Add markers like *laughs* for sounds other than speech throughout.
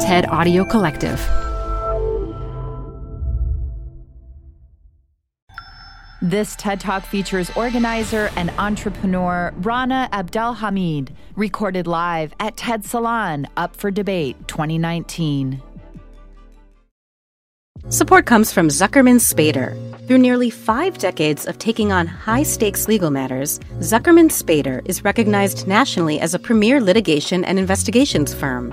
TED Audio Collective. This TED Talk features organizer and entrepreneur Rana Abdelhamid, recorded live at TED Salon, Up for Debate 2019. Support comes from Zuckerman Spader. Through nearly five decades of taking on high stakes legal matters, Zuckerman Spader is recognized nationally as a premier litigation and investigations firm.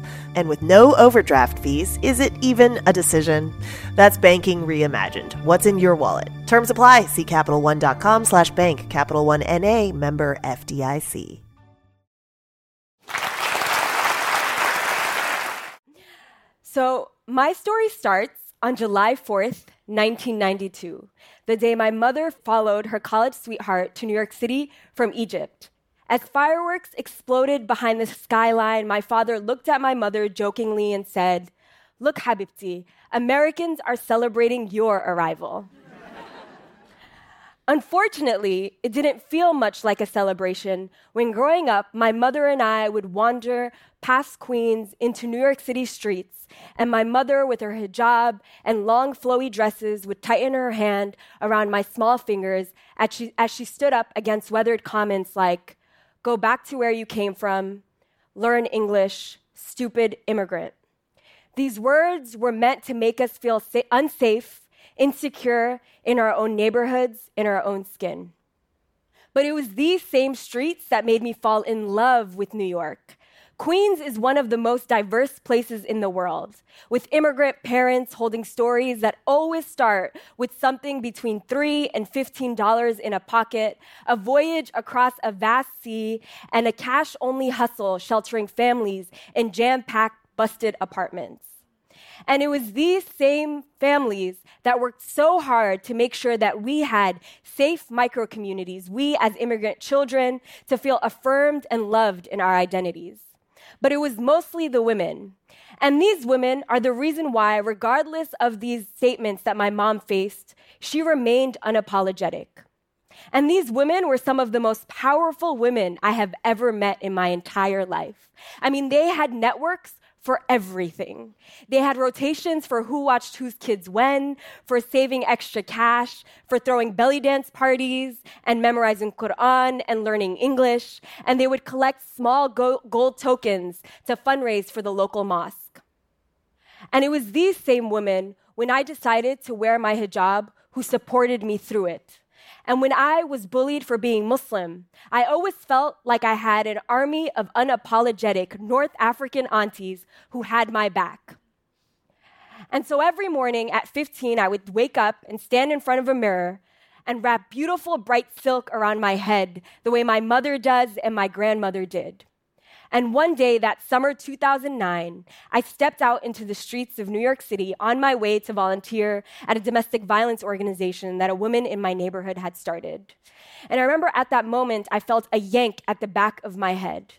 And with no overdraft fees, is it even a decision? That's banking reimagined. What's in your wallet? Terms apply. See CapitalOne.com slash bank. Capital One N.A. member FDIC. So, my story starts on July 4th, 1992, the day my mother followed her college sweetheart to New York City from Egypt. As fireworks exploded behind the skyline, my father looked at my mother jokingly and said, Look, Habibti, Americans are celebrating your arrival. Unfortunately, it didn't feel much like a celebration when growing up, my mother and I would wander past Queens into New York City streets, and my mother, with her hijab and long flowy dresses, would tighten her hand around my small fingers as she, as she stood up against weathered comments like, Go back to where you came from, learn English, stupid immigrant. These words were meant to make us feel sa- unsafe, insecure in our own neighborhoods, in our own skin. But it was these same streets that made me fall in love with New York. Queens is one of the most diverse places in the world, with immigrant parents holding stories that always start with something between 3 and $15 in a pocket, a voyage across a vast sea, and a cash only hustle sheltering families in jam packed, busted apartments. And it was these same families that worked so hard to make sure that we had safe micro communities, we as immigrant children, to feel affirmed and loved in our identities but it was mostly the women. And these women are the reason why, regardless of these statements that my mom faced, she remained unapologetic. And these women were some of the most powerful women I have ever met in my entire life. I mean, they had networks for everything. They had rotations for who watched whose kids when, for saving extra cash, for throwing belly dance parties and memorizing Quran and learning English. And they would collect small gold tokens to fundraise for the local mosque. And it was these same women, when I decided to wear my hijab, who supported me through it. And when I was bullied for being Muslim, I always felt like I had an army of unapologetic North African aunties who had my back. And so every morning at 15, I would wake up and stand in front of a mirror and wrap beautiful bright silk around my head, the way my mother does and my grandmother did. And one day, that summer 2009, I stepped out into the streets of New York City on my way to volunteer at a domestic violence organization that a woman in my neighborhood had started. And I remember at that moment, I felt a yank at the back of my head.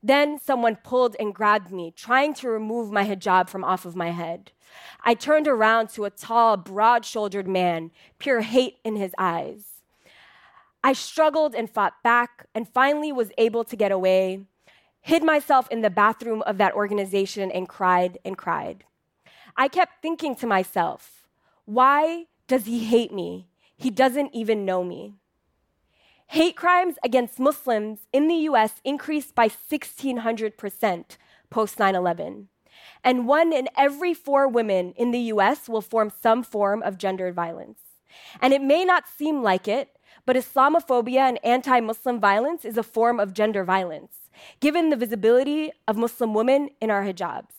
Then someone pulled and grabbed me, trying to remove my hijab from off of my head. I turned around to a tall, broad shouldered man, pure hate in his eyes. I struggled and fought back and finally was able to get away hid myself in the bathroom of that organization and cried and cried. I kept thinking to myself, why does he hate me? He doesn't even know me. Hate crimes against Muslims in the US increased by 1,600% post 9 11. And one in every four women in the US will form some form of gendered violence. And it may not seem like it, but Islamophobia and anti Muslim violence is a form of gender violence given the visibility of Muslim women in our hijabs.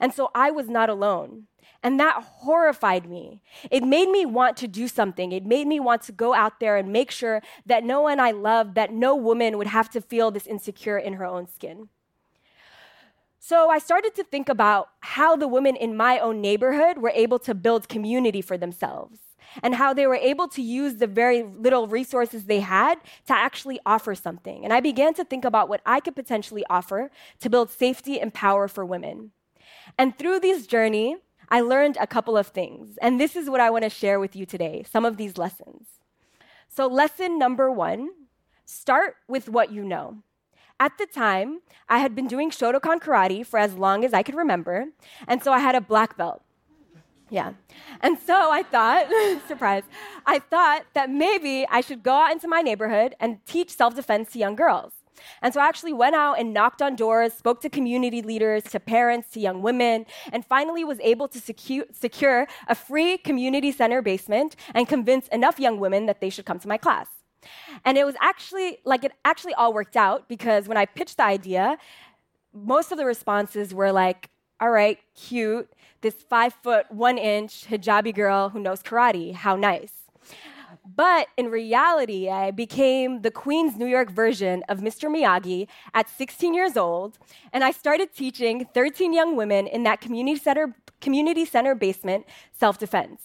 And so I was not alone. And that horrified me. It made me want to do something. It made me want to go out there and make sure that no one I loved, that no woman would have to feel this insecure in her own skin. So I started to think about how the women in my own neighborhood were able to build community for themselves and how they were able to use the very little resources they had to actually offer something. And I began to think about what I could potentially offer to build safety and power for women. And through this journey, I learned a couple of things. And this is what I want to share with you today some of these lessons. So, lesson number one start with what you know. At the time, I had been doing Shotokan karate for as long as I could remember, and so I had a black belt. Yeah. And so I thought, *laughs* surprise, I thought that maybe I should go out into my neighborhood and teach self defense to young girls. And so I actually went out and knocked on doors, spoke to community leaders, to parents, to young women, and finally was able to secu- secure a free community center basement and convince enough young women that they should come to my class. And it was actually like it actually all worked out because when I pitched the idea, most of the responses were like, all right, cute, this five foot, one inch hijabi girl who knows karate. How nice. But in reality, I became the Queens New York version of Mr. Miyagi at 16 years old, and I started teaching 13 young women in that community center, community center basement self defense.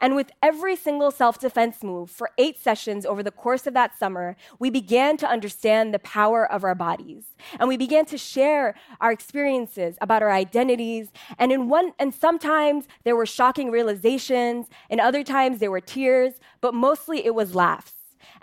And with every single self defense move for eight sessions over the course of that summer, we began to understand the power of our bodies. And we began to share our experiences about our identities. And in one, and sometimes there were shocking realizations, and other times there were tears, but mostly it was laughs.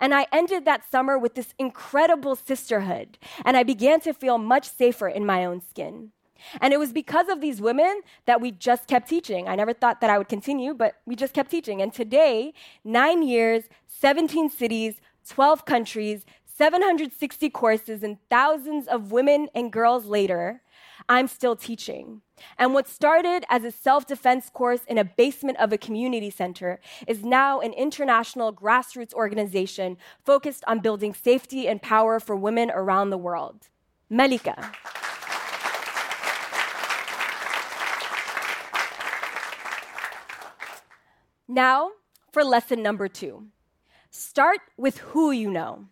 And I ended that summer with this incredible sisterhood, and I began to feel much safer in my own skin. And it was because of these women that we just kept teaching. I never thought that I would continue, but we just kept teaching. And today, nine years, 17 cities, 12 countries, 760 courses, and thousands of women and girls later, I'm still teaching. And what started as a self defense course in a basement of a community center is now an international grassroots organization focused on building safety and power for women around the world. Malikah. Now, for lesson number two start with who you know.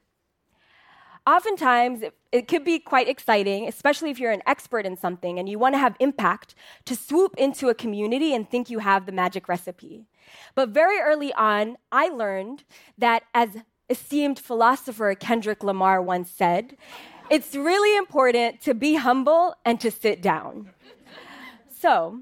Oftentimes, it, it, could be quite exciting, especially if you're an expert in something and you want to have impact, to swoop into a community and think you have the magic recipe. But very early on, I learned that, as esteemed philosopher Kendrick Lamar once said, it's really important to be humble and to sit down. So,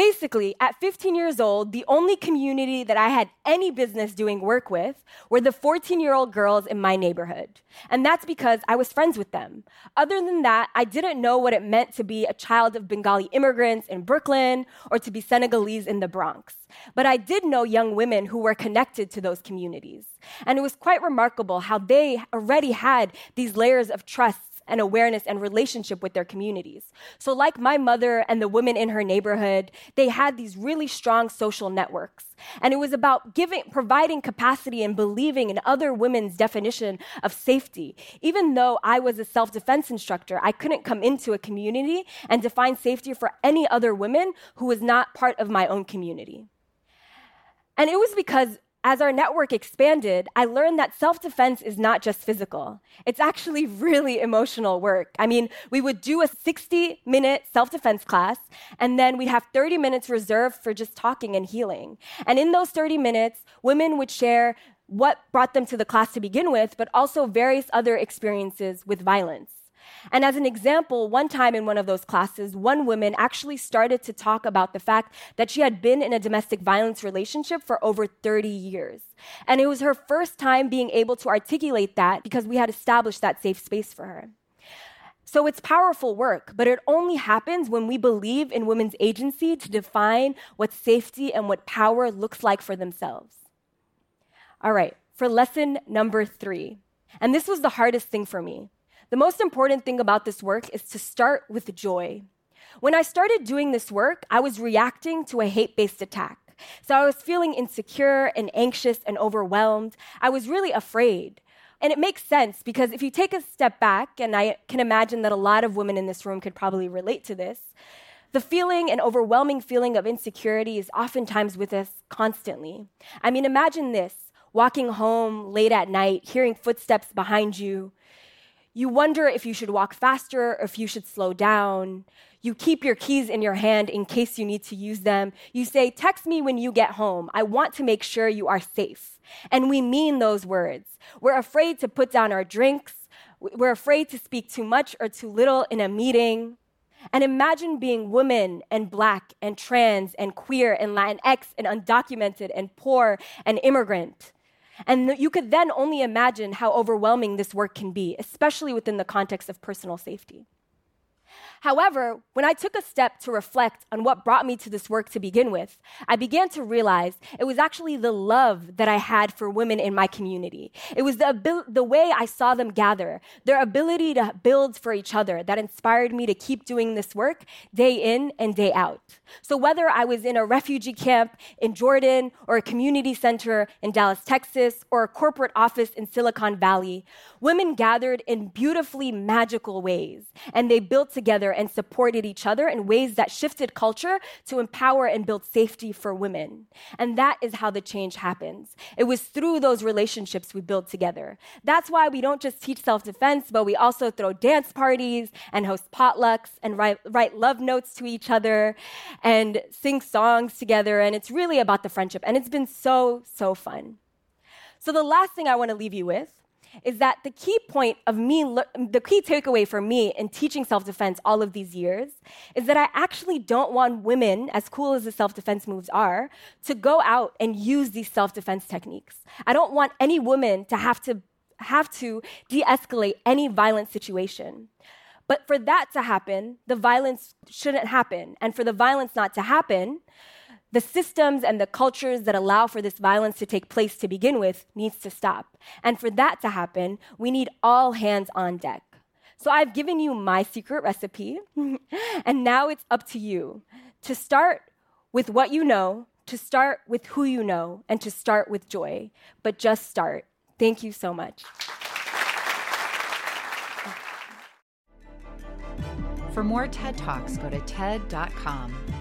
Basically, at 15 years old, the only community that I had any business doing work with were the 14 year old girls in my neighborhood. And that's because I was friends with them. Other than that, I didn't know what it meant to be a child of Bengali immigrants in Brooklyn or to be Senegalese in the Bronx. But I did know young women who were connected to those communities. And it was quite remarkable how they already had these layers of trust and awareness and relationship with their communities. So, like my mother and the women in her neighborhood, they had these really strong social networks. And it was about giving, providing capacity and believing in other women's definition of safety. Even though I was a self defense instructor, I couldn't come into a community and define safety for any other women who was not part of my own community. And it was because as our network expanded, I learned that self defense is not just physical. It's actually *laughs* really emotional work. I mean, we would do a 60 minute self defense class, and then we'd have 30 minutes reserved for just talking and healing. And in those 30 minutes, women would share what brought them to the class to begin with, but also various other experiences with violence. And as an example, one time in one of those classes, one woman actually started to talk about the fact that she had been in a domestic violence relationship for over 30 years. And it was her first time being able to articulate that because we had established that safe space for her. So it's powerful work, but it only happens when we believe in women's agency to define what safety and what power looks like for themselves. All right, for lesson number three. And this was the hardest thing for me. The most important thing about this work is to start with joy. When I started doing this work, I was reacting to a hate based attack. So I was feeling insecure and anxious and overwhelmed. I was really afraid. And it makes sense because if you take a step back, and I can imagine that a lot of women in this room could probably relate to this, the feeling and overwhelming feeling of insecurity is oftentimes with us constantly. I mean, imagine this walking home late at night, hearing footsteps behind you, You wonder if you should walk faster or if you should slow down. You keep your keys in your hand in case you need to use them. You say, Text me when you get home. I want to make sure you are safe. And we mean those words. We're afraid to put down our drinks. We're afraid to speak too much or too little in a meeting. And imagine being woman and black and trans and queer and Latinx and undocumented and poor and immigrant. And you could then only imagine how overwhelming this work can be, especially within the context of personal safety. However, when I took a step to reflect on what brought me to this work to begin with, I began to realize it was actually the love that I had for women in my community. It was the, abil- the way I saw them gather, their ability to build for each other that inspired me to keep doing this work day in and day out. So whether I was in a refugee camp in Jordan or a community center in Dallas, Texas, or a corporate office in Silicon Valley, women gathered in beautifully magical ways and they built together together and supported each other in ways that shifted culture to empower and build safety for women. And that is how the change happens. It was through those relationships we built together. That's why we don't just teach self defense, but we also throw dance parties and host potlucks and write, write love notes to each other and sing songs together. And it's really about the friendship. And it's been so, so fun. So, the last thing I want to leave you with is that the key point of me, the key takeaway for me in teaching self defense all of these years is that I actually don't want women, as cool as the self defense moves are, to go out and use these self defense techniques. I don't want any woman to have to have to de escalate any violent situation. But for that to happen, the violence shouldn't happen. And for the violence not to happen, the systems and the cultures that allow for this violence to take place to begin with needs to stop. And for that to happen, we need all hands on deck. So I've given you my secret recipe, *laughs* and now it's up to you to start with what you know, to start with who you know, and to start with joy. But just start. Thank you so much. For more TED Talks, go to TED.com.